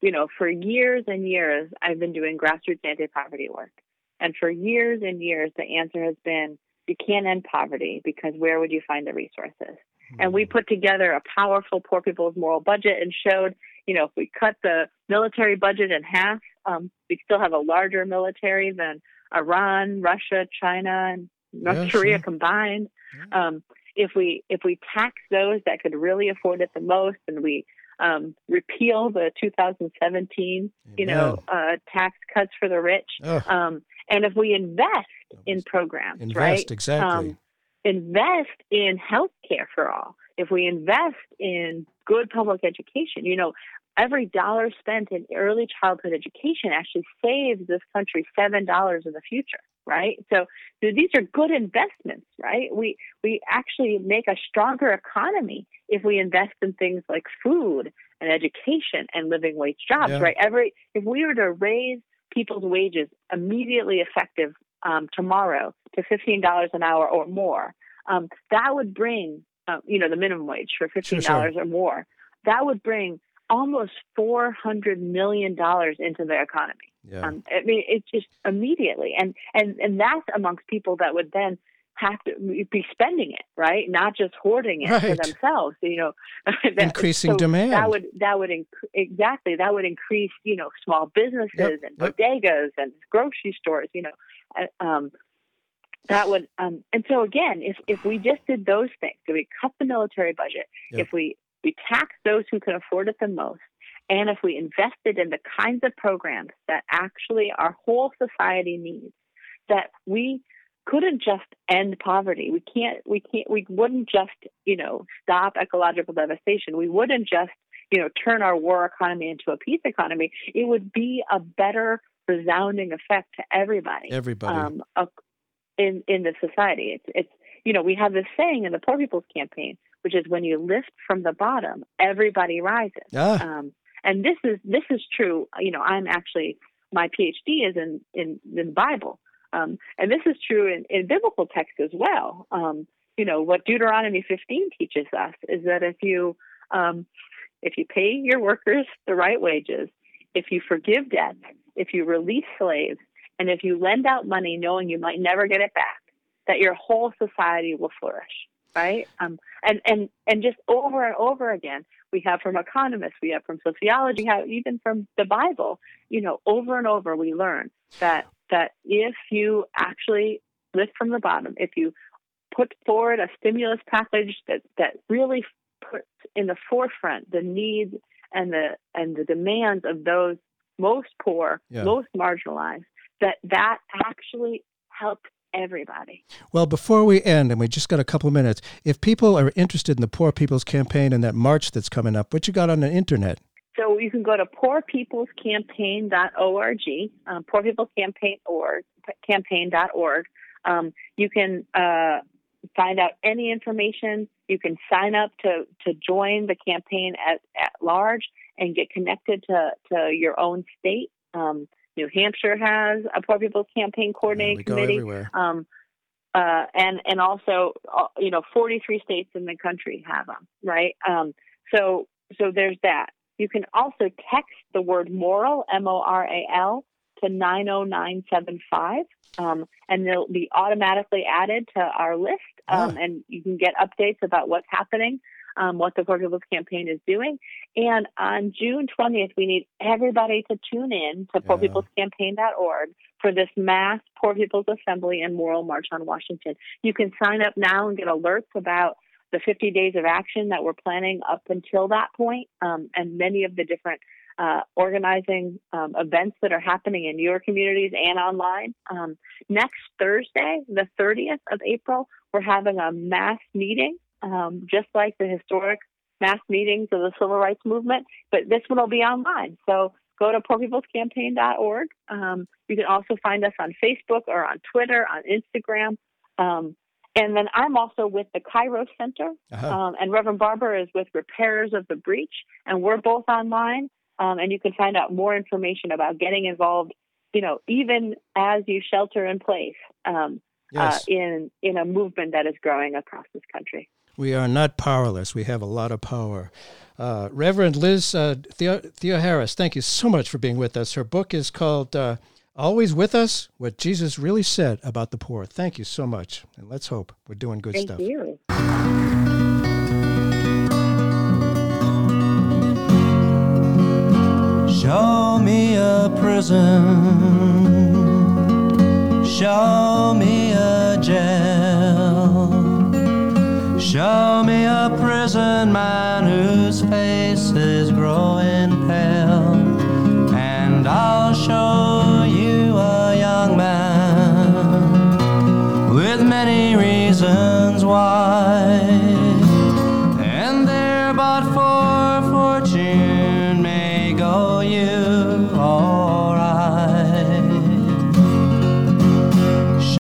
you know, for years and years, I've been doing grassroots anti poverty work. And for years and years, the answer has been you can't end poverty because where would you find the resources? And we put together a powerful poor people's moral budget and showed, you know, if we cut the military budget in half, um, we still have a larger military than Iran, Russia, China, and North Yeah, Korea sure. combined. Um, if we if we tax those that could really afford it the most, and we um, repeal the 2017, you know, uh, tax cuts for the rich, um, and if we invest in programs, invest right? exactly. Um, invest in health care for all, if we invest in good public education, you know, every dollar spent in early childhood education actually saves this country seven dollars in the future right so, so these are good investments right we we actually make a stronger economy if we invest in things like food and education and living wage jobs Yeah. right every if we were to raise people's wages immediately effective um, tomorrow to fifteen dollars an hour or more um, that would bring uh, you know the minimum wage for fifteen dollars or more that would bring almost four hundred million dollars into the economy. Yeah. Um, I mean, it's just immediately, and and and that's amongst people that would then have to be spending it, right? Not just hoarding it for themselves. You know, that- Increasing so demand. That would that would inc- exactly that would increase you know small businesses Yep, and yep. bodegas and grocery stores. You know, um, that would um, and so again, if if we just did those things, if we cut the military budget, Yep. if we we tax those who can afford it the most, and if we invested in the kinds of programs that actually our whole society needs, that we couldn't just end poverty. We can't we can't we wouldn't just, you know, stop ecological devastation. We wouldn't just, you know, turn our war economy into a peace economy. It would be a better resounding effect to everybody Everybody. um, in in the society. It's it's you know we have this saying in the Poor People's Campaign, which is when you lift from the bottom, everybody rises. ah, Um, and this is this is true. You know, I'm actually my PhD is in in, in the Bible, um, and this is true in, in biblical texts as well. Um, you know, what Deuteronomy 15 teaches us is that if you um, if you pay your workers the right wages, if you forgive debts, if you release slaves, and if you lend out money knowing you might never get it back, that your whole society will flourish, right? Um, and and and just over and over again, we have from economists, we have from sociology, we have even from the Bible. You know, over and over we learn that that if you actually lift from the bottom, if you put forward a stimulus package that that really puts in the forefront the needs and the and the demands of those most poor, Yeah. most marginalized, that that actually helps everybody. Well, before we end, and we just got a couple of minutes, if people are interested in the Poor People's Campaign and that march that's coming up, what you got on the internet? So you can go to poorpeoplescampaign.org, um, poorpeoplescampaign.org, campaign.org. Um, you can uh, find out any information. You can sign up to, to join the campaign at, at large and get connected to, to your own state. Um, New Hampshire has a Poor People's Campaign Coordinating Committee. Um, uh, and and also, uh, you know, 43 states in the country have them, right? Um, so so there's that. You can also text the word moral, M O R A L, to 90975, um, and they'll be automatically added to our list. Um, Ah. And you can get updates about what's happening, um, what the Poor People's Campaign is doing. And on June 20th, we need everybody to tune in to Yeah. poorpeoplescampaign.org for this mass Poor People's Assembly and Moral March on Washington. You can sign up now and get alerts about the 50 days of action that we're planning up until that point, um, and many of the different uh, organizing um, events that are happening in your communities and online. Um, next Thursday, the 30th of April, we're having a mass meeting, um, just like the historic mass meetings of the civil rights movement, but this one will be online. So go to poorpeoplescampaign.org. Um, you can also find us on Facebook or on Twitter, on Instagram. Um, and then I'm also with the Kairos Center, Uh-huh. um, and Reverend Barber is with Repairers of the Breach, and we're both online. Um, and you can find out more information about getting involved. You know, even as you shelter in place um, Yes. uh, in in a movement that is growing across this country. We are not powerless. We have a lot of power. Uh, Reverend Liz uh, Theo, Theoharis, thank you so much for being with us. Her book is called uh, Always With Us What Jesus Really Said About the Poor. Thank you so much. And let's hope we're doing good Thank stuff. you. Show me a prison. Show me Show me a prison man whose face